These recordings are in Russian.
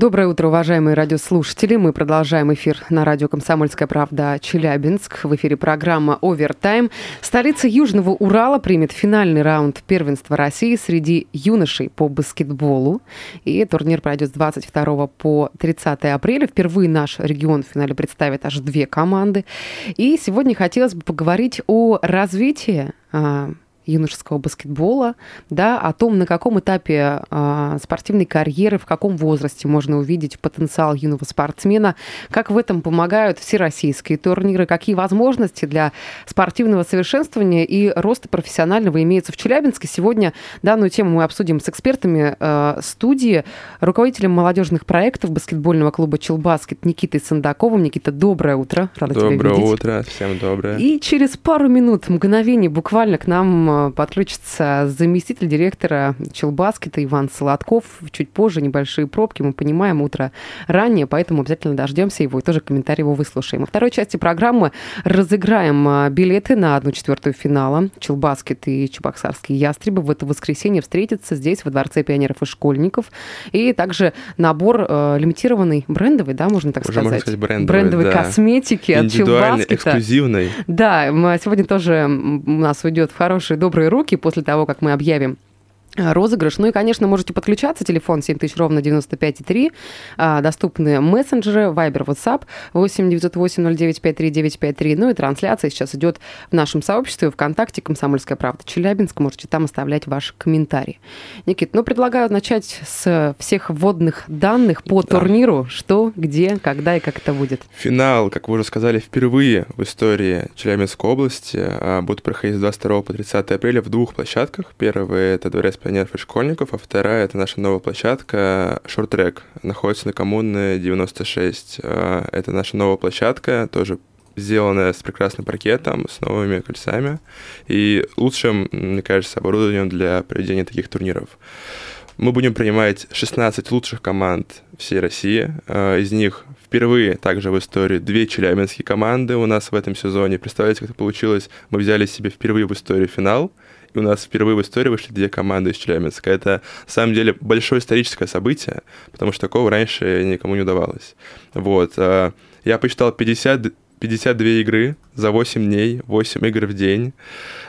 Доброе утро, уважаемые радиослушатели. Мы продолжаем эфир на радио «Комсомольская правда» Челябинск. В эфире программа «Овертайм». Столица Южного Урала примет финальный раунд первенства России среди юношей по баскетболу. И турнир пройдет с 22 по 30 апреля. Впервые наш регион в финале представит аж две команды. И сегодня хотелось бы поговорить о развитии а, юношеского баскетбола, да, о том, на каком этапе э, спортивной карьеры, в каком возрасте можно увидеть потенциал юного спортсмена, как в этом помогают всероссийские турниры, какие возможности для спортивного совершенствования и роста профессионального имеются в Челябинске. Сегодня данную тему мы обсудим с экспертами э, студии, руководителем молодежных проектов баскетбольного клуба Челбаскет Никитой Сандаковым. Никита, доброе утро. Рада доброе тебя видеть. утро, всем доброе. И через пару минут, мгновений буквально к нам подключится заместитель директора Челбаскета Иван Солодков. Чуть позже небольшие пробки, мы понимаем, утро раннее, поэтому обязательно дождемся его и тоже комментарий его выслушаем. Во второй части программы разыграем а, билеты на одну четвертую финала. Челбаскет и Чебоксарские ястребы в это воскресенье встретятся здесь, во Дворце пионеров и школьников. И также набор э, лимитированный, брендовый, да, можно так Уже сказать? Можно сказать брендовый, брендовой да. косметики от Челбаскета. эксклюзивной. Да, сегодня тоже у нас уйдет в хороший, добрые руки после того, как мы объявим розыгрыш. Ну и, конечно, можете подключаться. Телефон 7000 ровно 95,3. А, доступны мессенджеры, Viber, WhatsApp 8 908 0953 953. Ну и трансляция сейчас идет в нашем сообществе ВКонтакте «Комсомольская правда» Челябинск. Можете там оставлять ваши комментарии. Никит, ну предлагаю начать с всех вводных данных по да. турниру. Что, где, когда и как это будет. Финал, как вы уже сказали, впервые в истории Челябинской области а, будет проходить с 22 по 30 апреля в двух площадках. Первый — это дворец пионеров и школьников, а вторая — это наша новая площадка Шорт-трек. Находится на Коммунной 96. А, это наша новая площадка, тоже сделанная с прекрасным паркетом, с новыми кольцами и лучшим, мне кажется, оборудованием для проведения таких турниров. Мы будем принимать 16 лучших команд всей России. А, из них впервые также в истории две челябинские команды у нас в этом сезоне. Представляете, как это получилось? Мы взяли себе впервые в истории финал — и у нас впервые в истории вышли две команды из Челябинска. Это, на самом деле, большое историческое событие, потому что такого раньше никому не удавалось. Вот. А, я посчитал 50 52 игры за 8 дней, 8 игр в день.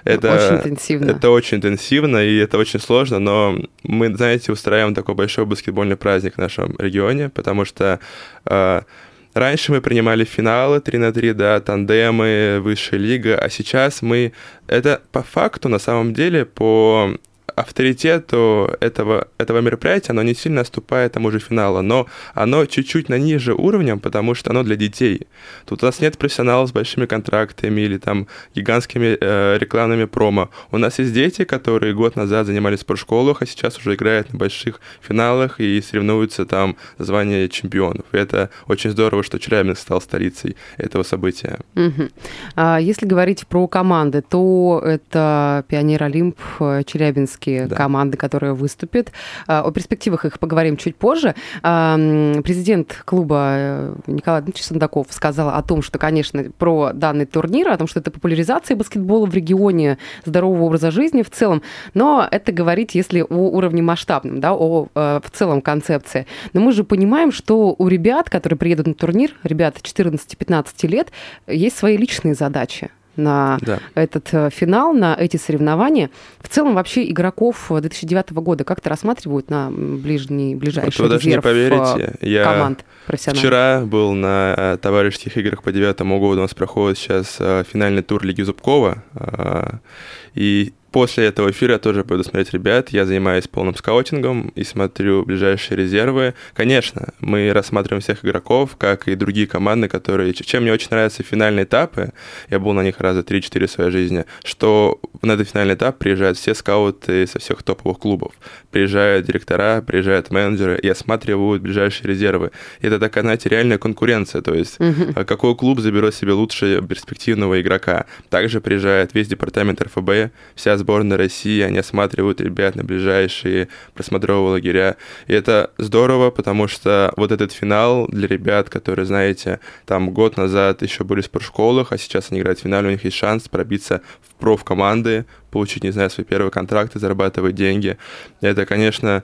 Это очень интенсивно. Это очень интенсивно, и это очень сложно, но мы, знаете, устраиваем такой большой баскетбольный праздник в нашем регионе, потому что э, Раньше мы принимали финалы 3 на 3, да, тандемы, высшая лига, а сейчас мы... Это по факту, на самом деле, по авторитету этого, этого мероприятия, оно не сильно оступает тому же финала, но оно чуть-чуть на ниже уровнем, потому что оно для детей. Тут у нас нет профессионалов с большими контрактами или там гигантскими э, рекламными промо. У нас есть дети, которые год назад занимались в спортшколах, а сейчас уже играют на больших финалах и соревнуются там за звание чемпионов. И это очень здорово, что Челябинск стал столицей этого события. А если говорить про команды, то это Пионер Олимп, э, Российские да. команды, которые выступят. А, о перспективах их поговорим чуть позже. А, президент клуба э, Николай Дмитриевич Сандаков сказал о том, что, конечно, про данный турнир, о том, что это популяризация баскетбола в регионе, здорового образа жизни в целом, но это говорить, если о уровне масштабном, да, о э, в целом концепции. Но мы же понимаем, что у ребят, которые приедут на турнир, ребят 14-15 лет, есть свои личные задачи на да. этот э, финал, на эти соревнования. В целом вообще игроков 2009 года как-то рассматривают на ближний, ближайший вот резерв даже не поверите, э, я команд Вчера был на э, товарищеских играх по девятому году, у нас проходит сейчас финальный тур Лиги Зубкова, и После этого эфира я тоже пойду смотреть ребят. Я занимаюсь полным скаутингом и смотрю ближайшие резервы. Конечно, мы рассматриваем всех игроков, как и другие команды, которые... Чем мне очень нравятся финальные этапы, я был на них раза 3-4 в своей жизни, что на этот финальный этап приезжают все скауты со всех топовых клубов. Приезжают директора, приезжают менеджеры и осматривают ближайшие резервы. И это такая, знаете, реальная конкуренция. То есть mm-hmm. какой клуб заберет себе лучше перспективного игрока. Также приезжает весь департамент РФБ, вся сборная России, они осматривают ребят на ближайшие просмотровые лагеря. И это здорово, потому что вот этот финал для ребят, которые, знаете, там год назад еще были в спортшколах, а сейчас они играют в финале, у них есть шанс пробиться в профкоманды, получить, не знаю, свой первый контракт и зарабатывать деньги. Это, конечно,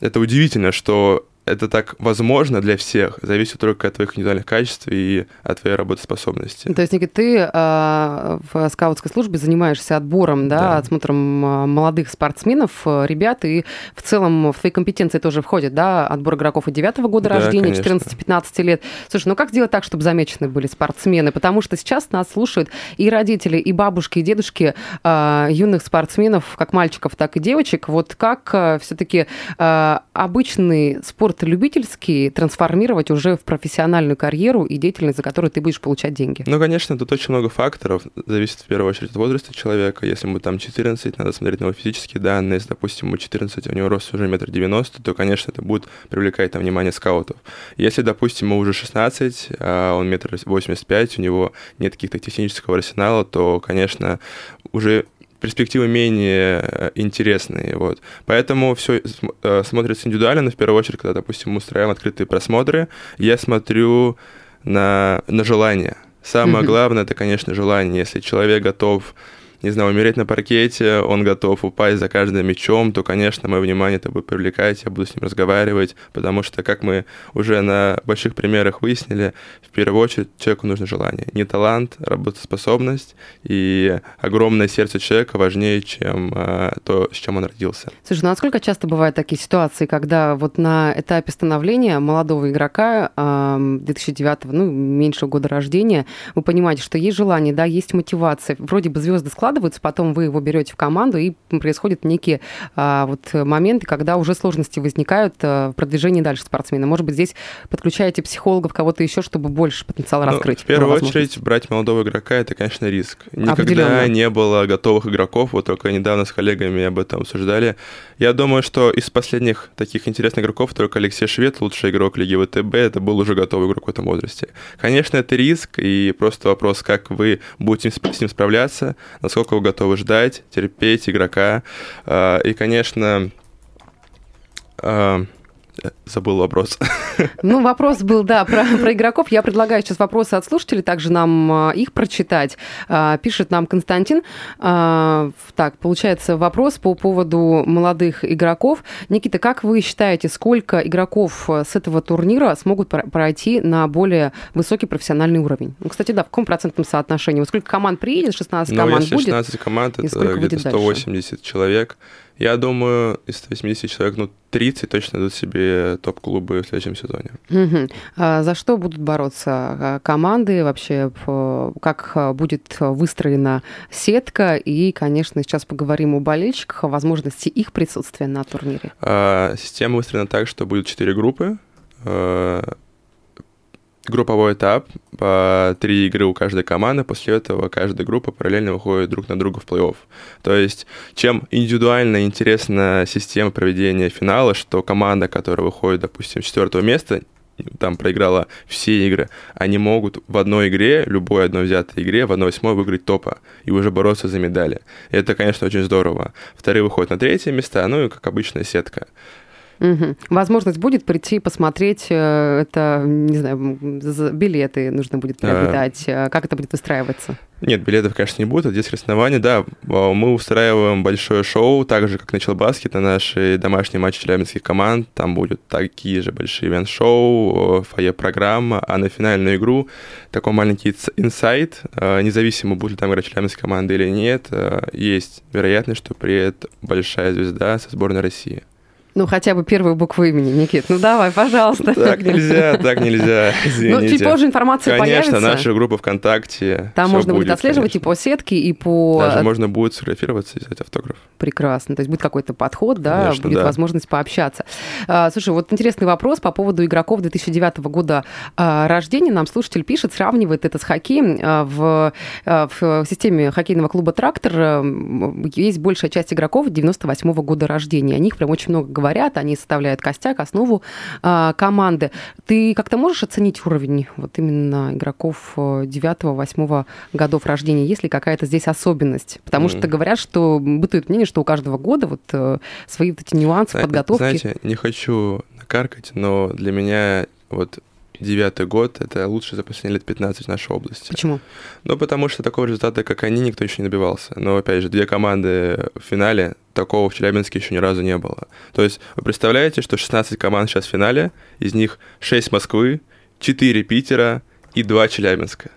это удивительно, что это так возможно для всех, зависит только от твоих индивидуальных качеств и от твоей работоспособности. То есть, Никита, ты э, в скаутской службе занимаешься отбором, да, да. отсмотром а, молодых спортсменов, э, ребят, и в целом в твои компетенции тоже входит, да, отбор игроков от 9 года да, рождения, 14-15 лет. Слушай, ну как сделать так, чтобы замечены были спортсмены? Потому что сейчас нас слушают и родители, и бабушки, и дедушки э, юных спортсменов, как мальчиков, так и девочек. Вот как э, все-таки э, обычный спорт спорт любительский трансформировать уже в профессиональную карьеру и деятельность, за которую ты будешь получать деньги? Ну, конечно, тут очень много факторов. Зависит в первую очередь от возраста человека. Если ему там 14, надо смотреть на его физические данные. Если, допустим, ему 14, а у него рост уже метр девяносто, то, конечно, это будет привлекать там внимание скаутов. Если, допустим, ему уже 16, а он метр восемьдесят пять, у него нет каких-то технического арсенала, то, конечно, уже перспективы менее э, интересные. Вот. Поэтому все э, смотрится индивидуально, но в первую очередь, когда, допустим, мы устраиваем открытые просмотры, я смотрю на, на желание. Самое mm-hmm. главное это, конечно, желание. Если человек готов не знаю, умереть на паркете, он готов упасть за каждым мячом, то, конечно, мое внимание это будет привлекать, я буду с ним разговаривать, потому что, как мы уже на больших примерах выяснили, в первую очередь человеку нужно желание. Не талант, работоспособность и огромное сердце человека важнее, чем а, то, с чем он родился. Слушай, ну насколько часто бывают такие ситуации, когда вот на этапе становления молодого игрока 2009, ну, меньшего года рождения, вы понимаете, что есть желание, да, есть мотивация, вроде бы звезды складываются, складываются, потом вы его берете в команду, и происходят некие а, вот моменты, когда уже сложности возникают а, в продвижении дальше спортсмена. Может быть, здесь подключаете психологов, кого-то еще, чтобы больше потенциал ну, раскрыть? В первую очередь, брать молодого игрока – это, конечно, риск. Никогда не было готовых игроков, вот только недавно с коллегами об этом обсуждали. Я думаю, что из последних таких интересных игроков только Алексей Швед, лучший игрок Лиги ВТБ, это был уже готовый игрок в этом возрасте. Конечно, это риск, и просто вопрос, как вы будете с ним справляться, насколько насколько вы готовы ждать, терпеть игрока. А, и, конечно, а, Забыл вопрос. Ну, вопрос был, да, про, про игроков. Я предлагаю сейчас вопросы от слушателей, также нам а, их прочитать. Пишет нам Константин. Так, получается вопрос по поводу молодых игроков. Никита, как вы считаете, сколько игроков с этого турнира смогут пройти на более высокий профессиональный уровень? Ну, кстати, да, в каком процентном соотношении? Вот сколько команд приедет? 16 ну, команд если будет? 16 команд, это где-то 180 дальше? человек. Я думаю, из 180 человек, ну, 30 точно дадут себе топ-клубы в следующем сезоне. Угу. А за что будут бороться а, команды вообще? Как будет выстроена сетка? И, конечно, сейчас поговорим о болельщиках, о возможности их присутствия на турнире. А, система выстроена так, что будет 4 группы а, групповой этап, по три игры у каждой команды, после этого каждая группа параллельно выходит друг на друга в плей-офф. То есть, чем индивидуально интересна система проведения финала, что команда, которая выходит, допустим, с четвертого места, там проиграла все игры, они могут в одной игре, любой одной взятой игре, в одной восьмой выиграть топа и уже бороться за медали. Это, конечно, очень здорово. Вторые выходят на третье место, ну и, как обычная сетка. Угу. Возможность будет прийти посмотреть, э, это, не знаю, билеты нужно будет приобретать. А... Как это будет выстраиваться? Нет, билетов, конечно, не будет. Это детское соревнование. Да, мы устраиваем большое шоу, так же, как начал баскет, на наши домашние матчи челябинских команд. Там будут такие же большие ивент-шоу, фойе-программа, а на финальную игру такой маленький инсайт, независимо, будет ли там играть челябинская команда или нет, есть вероятность, что приедет большая звезда со сборной России. Ну, хотя бы первую букву имени, Никит. Ну, давай, пожалуйста. Так нельзя, так нельзя, извините. Ну, чуть позже информация Конечно, появится. наша группа ВКонтакте. Там можно будет отслеживать и конечно. по сетке, и по... Даже можно будет сфотографироваться и взять автограф. Прекрасно. То есть будет какой-то подход, да, Конечно, будет да. возможность пообщаться. А, Слушай, вот интересный вопрос по поводу игроков 2009 года а, рождения. Нам слушатель пишет, сравнивает это с хоккеем. А, В, в системе хоккейного клуба «Трактор» есть большая часть игроков 98 года рождения. О них прям очень много говорят, они составляют костяк, основу а, команды. Ты как-то можешь оценить уровень вот именно игроков 9-8 годов рождения? Есть ли какая-то здесь особенность? Потому что Мгм. говорят, что бытует мнение, что у каждого года вот э, свои вот эти нюансы Зна- подготовки. Знаете, не хочу накаркать, но для меня вот девятый год — это лучше за последние лет 15 в нашей области. Почему? Ну, потому что такого результата, как они, никто еще не добивался. Но, опять же, две команды в финале, такого в Челябинске еще ни разу не было. То есть вы представляете, что 16 команд сейчас в финале, из них 6 Москвы, 4 Питера и 2 Челябинска.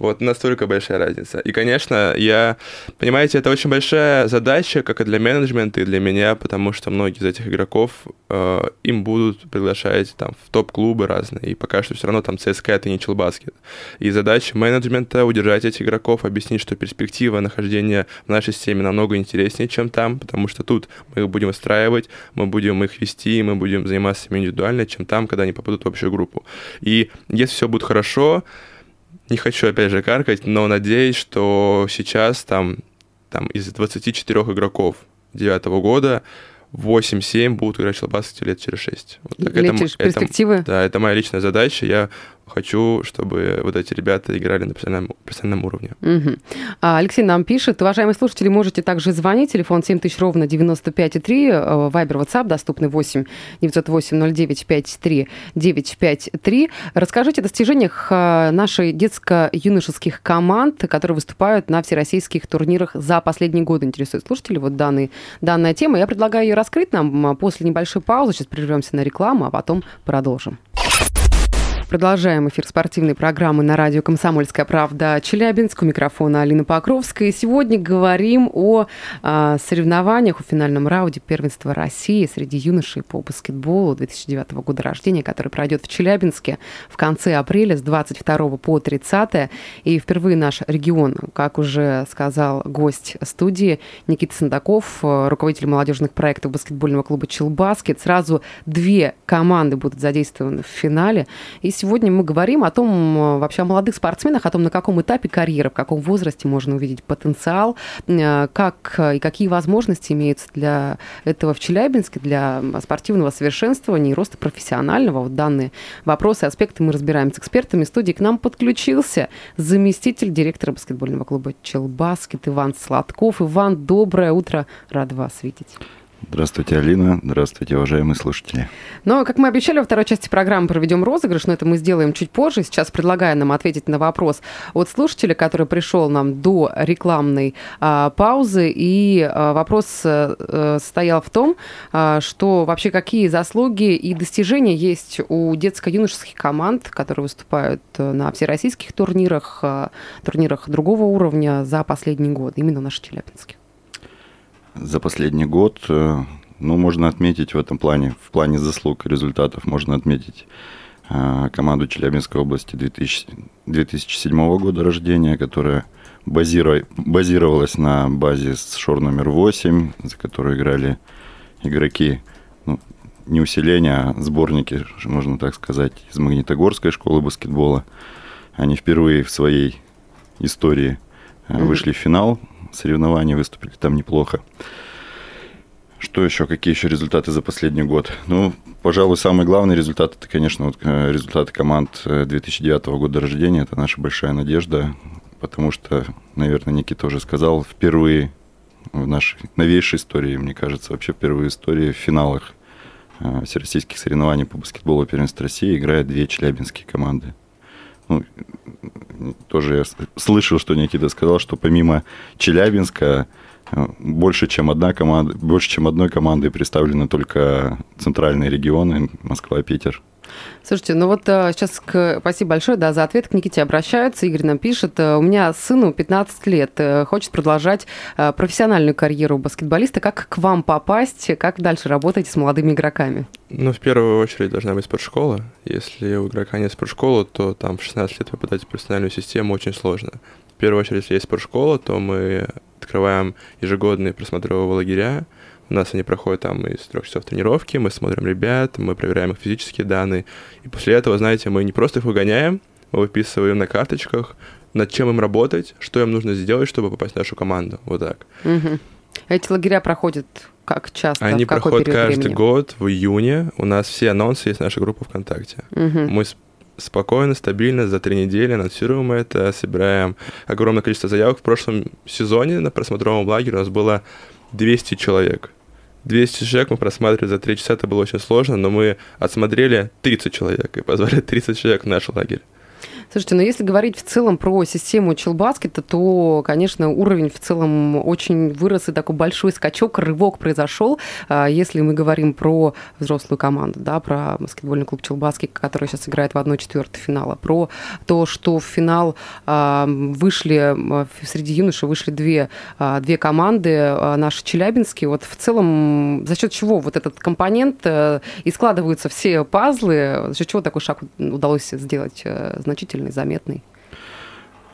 Вот настолько большая разница. И, конечно, я... Понимаете, это очень большая задача, как и для менеджмента, и для меня, потому что многие из этих игроков, э, им будут приглашать там в топ-клубы разные, и пока что все равно там ЦСКА это не Челбаскет. И задача менеджмента удержать этих игроков, объяснить, что перспектива нахождения в нашей системе намного интереснее, чем там, потому что тут мы их будем выстраивать, мы будем их вести, мы будем заниматься ими индивидуально, чем там, когда они попадут в общую группу. И если все будет хорошо, не хочу опять же каркать, но надеюсь, что сейчас там, там из 24 игроков девятого года 8-7 будут играть в Челбаске лет через 6. Вот так это Лечишь это- перспективы? да, это моя личная задача. Я хочу, чтобы вот эти ребята играли на профессиональном, профессиональном уровне. А, Алексей нам пишет, уважаемые слушатели, можете также звонить, телефон 7000 ровно 95,3, э, вайбер, WhatsApp доступны 8 908 09 53 953. Расскажите о достижениях э, нашей детско-юношеских команд, которые выступают на всероссийских турнирах за последние годы, интересует слушатели. Вот данный, данная тема. Я предлагаю ее раскрыть нам м, после небольшой паузы. Сейчас прервемся на рекламу, а потом продолжим. Продолжаем эфир спортивной программы на радио «Комсомольская правда» Челябинск. У микрофона Алина Покровская. И сегодня говорим о а, соревнованиях, о финальном раунде первенства России среди юношей по баскетболу 2009 года рождения, который пройдет в Челябинске в конце апреля с 22 по 30. И впервые наш регион, как уже сказал гость студии Никита Сандаков, э, руководитель молодежных проектов баскетбольного клуба «Челбаскет». Сразу две команды будут задействованы в финале. И сегодня мы говорим о том, э, вообще о молодых спортсменах, о том, на каком этапе карьеры, в каком возрасте можно увидеть потенциал, э, как э, и какие возможности имеются для этого в Челябинске, для спортивного совершенствования и роста профессионального. Вот данные вопросы, аспекты мы разбираем с экспертами. В студии к нам подключился заместитель директора баскетбольного клуба «Челбаскет» Иван Сладков. Иван, доброе утро, рад вас видеть. Здравствуйте, Алина. Здравствуйте, уважаемые слушатели. Но, как мы обещали, во второй части программы проведем розыгрыш, но это мы сделаем чуть позже. Сейчас предлагаю нам ответить на вопрос от слушателя, который пришел нам до рекламной а, паузы. И а, вопрос а, э, состоял в том, а, что вообще какие заслуги и достижения есть у детско-юношеских команд, которые выступают э, на всероссийских турнирах, а, турнирах другого уровня за последний год, именно в нашей Челябинске. За последний год, э, ну, можно отметить в этом плане, в плане заслуг и результатов, можно отметить э, команду Челябинской области 2000 2007 года рождения, которая базиро- базировалась на базе с шор номер 8, за которую играли игроки, ну, не усиления, а сборники, можно так сказать, из Магнитогорской школы баскетбола. Они впервые в своей истории э, вышли в финал соревнований, выступили там неплохо. Что еще, какие еще результаты за последний год? Ну, пожалуй, самый главный результат это, конечно, вот, э, результаты команд э, 2009 года рождения. Это наша большая надежда, потому что, наверное, Никита уже сказал, впервые в нашей новейшей истории, мне кажется, вообще впервые в истории в финалах э, всероссийских соревнований по баскетболу первенства России играют две челябинские команды. Ну, тоже я слышал, что Никита сказал, что помимо Челябинска больше, чем одна команда, больше, чем одной командой представлены только центральные регионы, Москва, Питер. Слушайте, ну вот э, сейчас к... спасибо большое да, за ответ. К Никите обращаются. Игорь нам пишет. э, У меня сыну 15 лет. э, Хочет продолжать э, профессиональную карьеру баскетболиста. Как к вам попасть? Как дальше работаете с молодыми игроками? Ну, в первую очередь должна быть спортшкола. Если у игрока нет спортшколы, то там в 16 лет попадать в профессиональную систему очень сложно. В первую очередь, если есть спортшкола, то мы открываем ежегодные просмотровые лагеря. У нас они проходят там из трех часов тренировки, мы смотрим ребят, мы проверяем их физические данные. И после этого, знаете, мы не просто их выгоняем, мы выписываем на карточках, над чем им работать, что им нужно сделать, чтобы попасть в нашу команду. Вот так. Эти лагеря проходят как часто? Они в какой проходят период каждый времени? год в июне. У нас все анонсы есть в нашей группе ВКонтакте. Мы спокойно, стабильно за три недели анонсируем это, собираем огромное количество заявок. В прошлом сезоне на просмотровом лагере у нас было 200 человек. 200 человек мы просматривали за 3 часа, это было очень сложно, но мы отсмотрели 30 человек и позвали 30 человек в наш лагерь. Слушайте, ну если говорить в целом про систему Челбаскета, то, конечно, уровень в целом очень вырос, и такой большой скачок, рывок произошел. А, Если мы говорим про взрослую команду, да, про баскетбольный клуб Челбаски, который сейчас играет в 1-4 финала, про то, что в финал а, вышли, а, среди юношей вышли две, две команды, наши челябинские. Вот в целом за счет чего вот этот компонент э, и складываются все пазлы, за счет чего такой шаг удалось сделать э, значительный, заметный?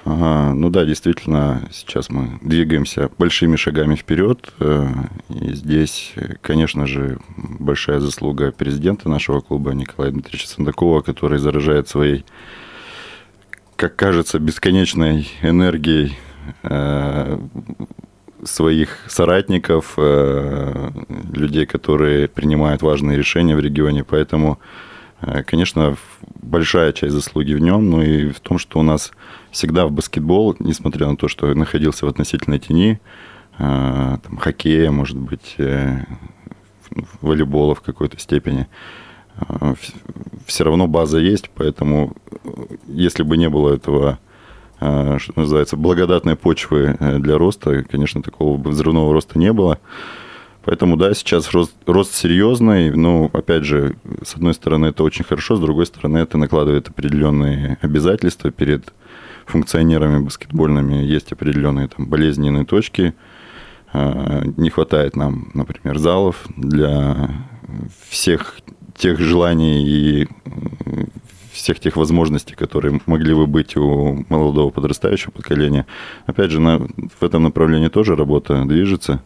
Ага, ну да, действительно, сейчас мы двигаемся большими шагами вперед. э, И здесь, конечно же, большая заслуга президента нашего клуба Николая Дмитриевича Сандакова, который заражает своей, как кажется, бесконечной энергией э, своих соратников, э, людей, которые принимают важные решения в регионе. Поэтому, конечно, в- большая часть заслуги в нем, но и в том, что у нас всегда в баскетбол, несмотря на то, что находился в относительной тени, э, там, хоккея, может быть, э, волейбола в какой-то степени, все равно база есть, поэтому э, если бы не было этого э, что называется, благодатной почвы э, для роста, конечно, такого бы взрывного роста не было. Поэтому, да, сейчас рост, рост серьезный, но, опять же, с одной стороны, это очень хорошо, с другой стороны, это накладывает определенные обязательства перед функционерами баскетбольными. Есть определенные там болезненные точки. Э, Не хватает нам, например, залов для всех тех желаний и всех тех возможностей, которые могли бы быть у молодого подрастающего поколения. Опять же, на, в этом направлении тоже работа движется.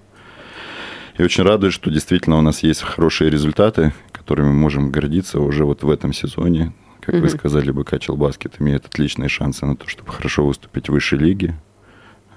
И очень радует, что действительно у нас есть хорошие результаты, которыми мы можем гордиться уже вот в этом сезоне. Как вы Мгм. сказали, БК Челбаскет имеет отличные шансы на то, чтобы хорошо выступить в высшей лиге.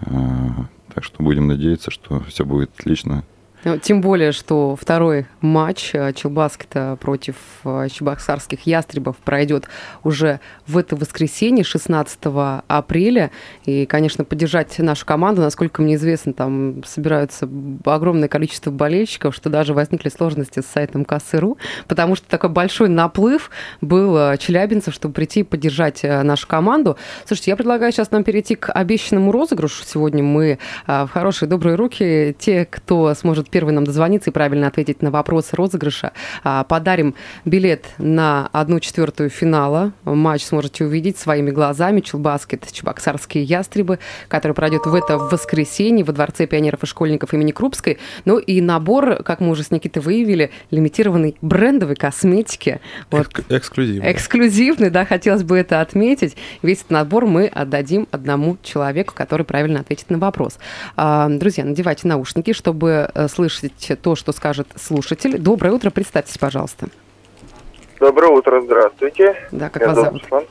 А, Так что будем надеяться, что все будет отлично. Ну, Тем более, что второй матч э, Челбаскета против э, чебоксарских ястребов пройдет уже в это воскресенье, 16 апреля. И, конечно, поддержать нашу команду, насколько мне известно, там собираются огромное количество болельщиков, что даже возникли сложности с сайтом КСРУ, потому что такой большой наплыв был э, челябинцев, чтобы прийти и поддержать нашу команду. Слушайте, я предлагаю сейчас нам перейти к обещанному розыгрышу. Сегодня мы в хорошие добрые руки. Те, кто сможет первый нам дозвониться и правильно ответить на вопросы розыгрыша, а, подарим билет на одну четвертую финала. Матч сможете увидеть своими глазами. Челбаскет, Чебоксарские ястребы, который пройдет в это воскресенье во Дворце пионеров и школьников имени Крупской. Ну и набор, как мы уже с Никитой выявили, лимитированной брендовой косметики. Вот Эк- эксклюзивно. эксклюзивный, да, хотелось бы это отметить. Весь этот набор мы отдадим одному человеку, который правильно ответит на вопрос. А, Друзья, надевайте наушники, чтобы э, слышать то, что скажет слушатель. Доброе утро, представьтесь, пожалуйста. Доброе утро, здравствуйте. Да, как Меня вас зовут зовут? Руслан.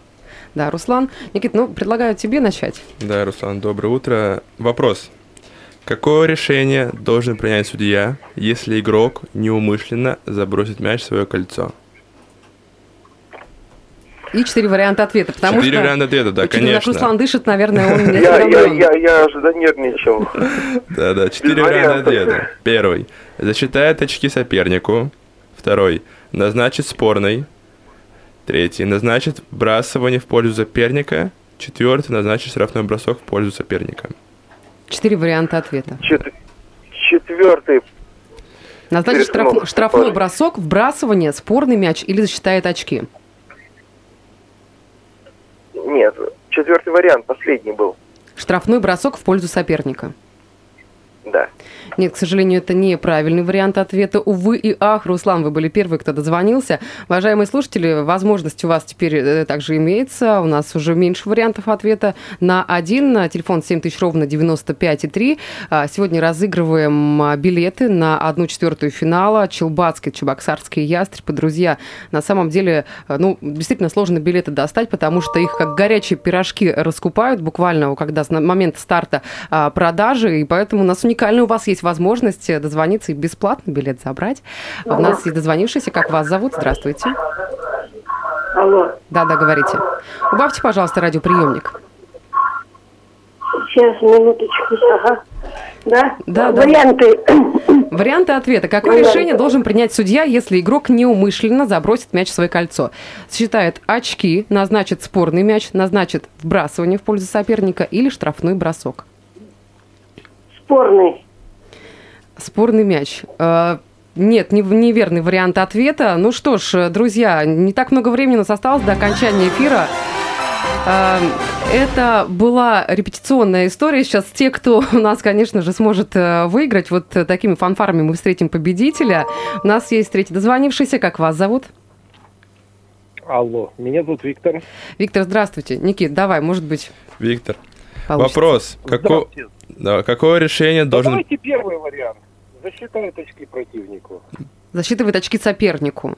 Да, Руслан. Никит, ну, предлагаю тебе начать. Да, Руслан, доброе утро. Вопрос. Какое решение должен принять судья, если игрок неумышленно забросит мяч в свое кольцо? И четыре варианта ответа, потому Четыре что... варианта ответа, да, ли как конечно. Руслан дышит, наверное, он не Я, я, я, я аж занервничал. Да, да, четыре варианта ответа. Первый. Засчитает очки сопернику. Второй. Назначит спорный. Третий. Назначит вбрасывание в пользу соперника. Четвертый. Назначит штрафной бросок в пользу соперника. Четыре варианта ответа. Чет- четвертый. Назначит штраф- штрафной бросок, вбрасывание, спорный мяч или засчитает очки. Нет, четвертый вариант, последний был. Штрафной бросок в пользу соперника. Да. Нет, к сожалению, это неправильный вариант ответа. Увы и ах, Руслан, вы были первый, кто дозвонился. Уважаемые слушатели, возможность у вас теперь э, также имеется. У нас уже меньше вариантов ответа на один. На Телефон 7000 ровно 95,3. А, Сегодня разыгрываем а, билеты на одну четвертую финала. Челбацкий, Чебоксарские ястребы. Друзья, на самом деле, э, ну, действительно сложно билеты достать, потому что их как горячие пирожки раскупают буквально, когда с момента старта а, продажи, и поэтому у нас уникально, у вас есть возможность э, дозвониться и бесплатно билет забрать. У нас есть дозвонившийся, как вас зовут? Здравствуйте. Алло, Да-да, говорите. Убавьте, пожалуйста, радиоприемник. сейчас, минуточку. Ага. Да? Да, да. Варианты. Варианты ответа. Какое Ну, решение должен принять судья, если игрок неумышленно забросит мяч в свое кольцо? Считает очки, назначит спорный мяч, назначит вбрасывание в пользу соперника или штрафной бросок. Спорный. Спорный мяч. Э, Нет, не- неверный вариант ответа. Ну что ж, друзья, не так много времени у нас осталось до окончания эфира. Э, Это была репетиционная история. Сейчас те, кто у нас, конечно же, сможет э, выиграть, вот такими фанфарами мы встретим победителя. У нас есть третий дозвонившийся. Как вас зовут? Алло, меня зовут Виктор. Виктор, здравствуйте. Никит, давай, может быть, Виктор, получится. вопрос. Како... Да, какое решение Да должен... Давайте первый вариант. Засчитают очки противнику. Засчитывает очки сопернику.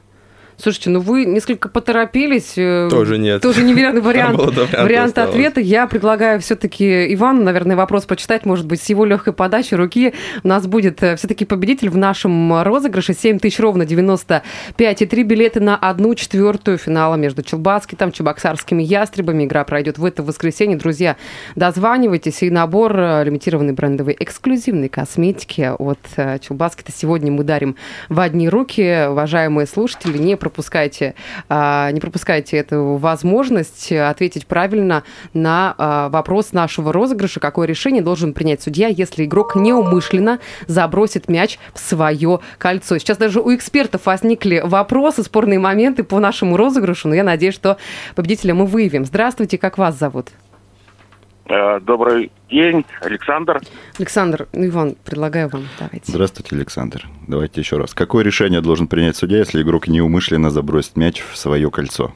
Слушайте, ну вы несколько поторопились. э, Тоже нет. Тоже неверный вариант, вариант ответа. Я предлагаю все-таки Ивану, наверное, вопрос почитать, может быть, с его легкой подачи руки. У нас будет все-таки победитель в нашем розыгрыше. 7 тысяч ровно 95 и 3 билеты на одну четвертую финала между Челбацким, там, Чебоксарскими ястребами. Игра пройдет в это воскресенье. Друзья, дозванивайтесь. И набор э, лимитированной брендовой эксклюзивной косметики от э, Челбацки-то сегодня мы дарим в одни руки. Уважаемые слушатели, не пропускайте, а, не пропускайте эту возможность ответить правильно на а, вопрос нашего розыгрыша, какое решение должен принять судья, если игрок неумышленно забросит мяч в свое кольцо. Сейчас даже у экспертов возникли вопросы, спорные моменты по нашему розыгрышу, но я надеюсь, что победителя мы выявим. Здравствуйте, как вас зовут? Э, Добрый день, Александр. Александр, ну, Иван, предлагаю вам, давайте. Здравствуйте, Александр. Давайте еще раз. Какое решение должен принять судья, если игрок неумышленно забросит мяч в свое кольцо?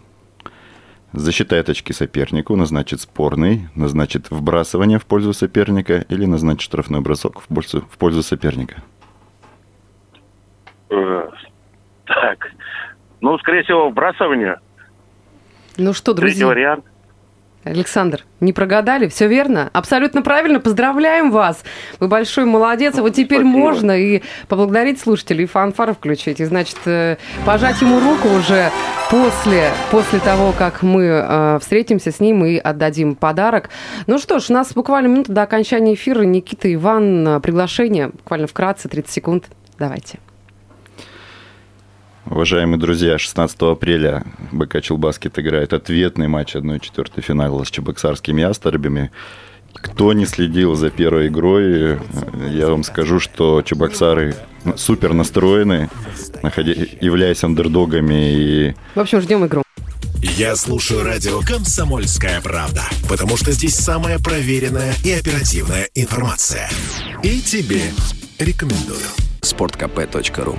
Засчитает очки сопернику, назначит спорный, назначит вбрасывание в пользу соперника или назначит штрафной бросок в пользу, в пользу соперника. Э, Так, ну, скорее всего, вбрасывание. Ну что, Третий друзья, вариант. Александр, не прогадали, все верно? Абсолютно правильно, поздравляем вас. Вы большой молодец, а вот теперь Спасибо. можно и поблагодарить слушателей, и фанфары включить, и, значит, э, пожать ему руку уже после, после того, как мы э, встретимся с ним и отдадим подарок. Ну что ж, у нас буквально минута до окончания эфира. Никита, Иван, приглашение, буквально вкратце, 30 секунд. Давайте. Уважаемые друзья, 16 апреля БК Челбаскет играет ответный матч 1-4 финала с Чебоксарскими ястребами. Кто не следил за первой игрой, я вам скажу, что Чебоксары супер настроены, находя- являясь андердогами и В общем, ждем игру. Я слушаю радио «Комсомольская правда», потому что здесь самая проверенная и оперативная информация. И тебе рекомендую. sportkp.ru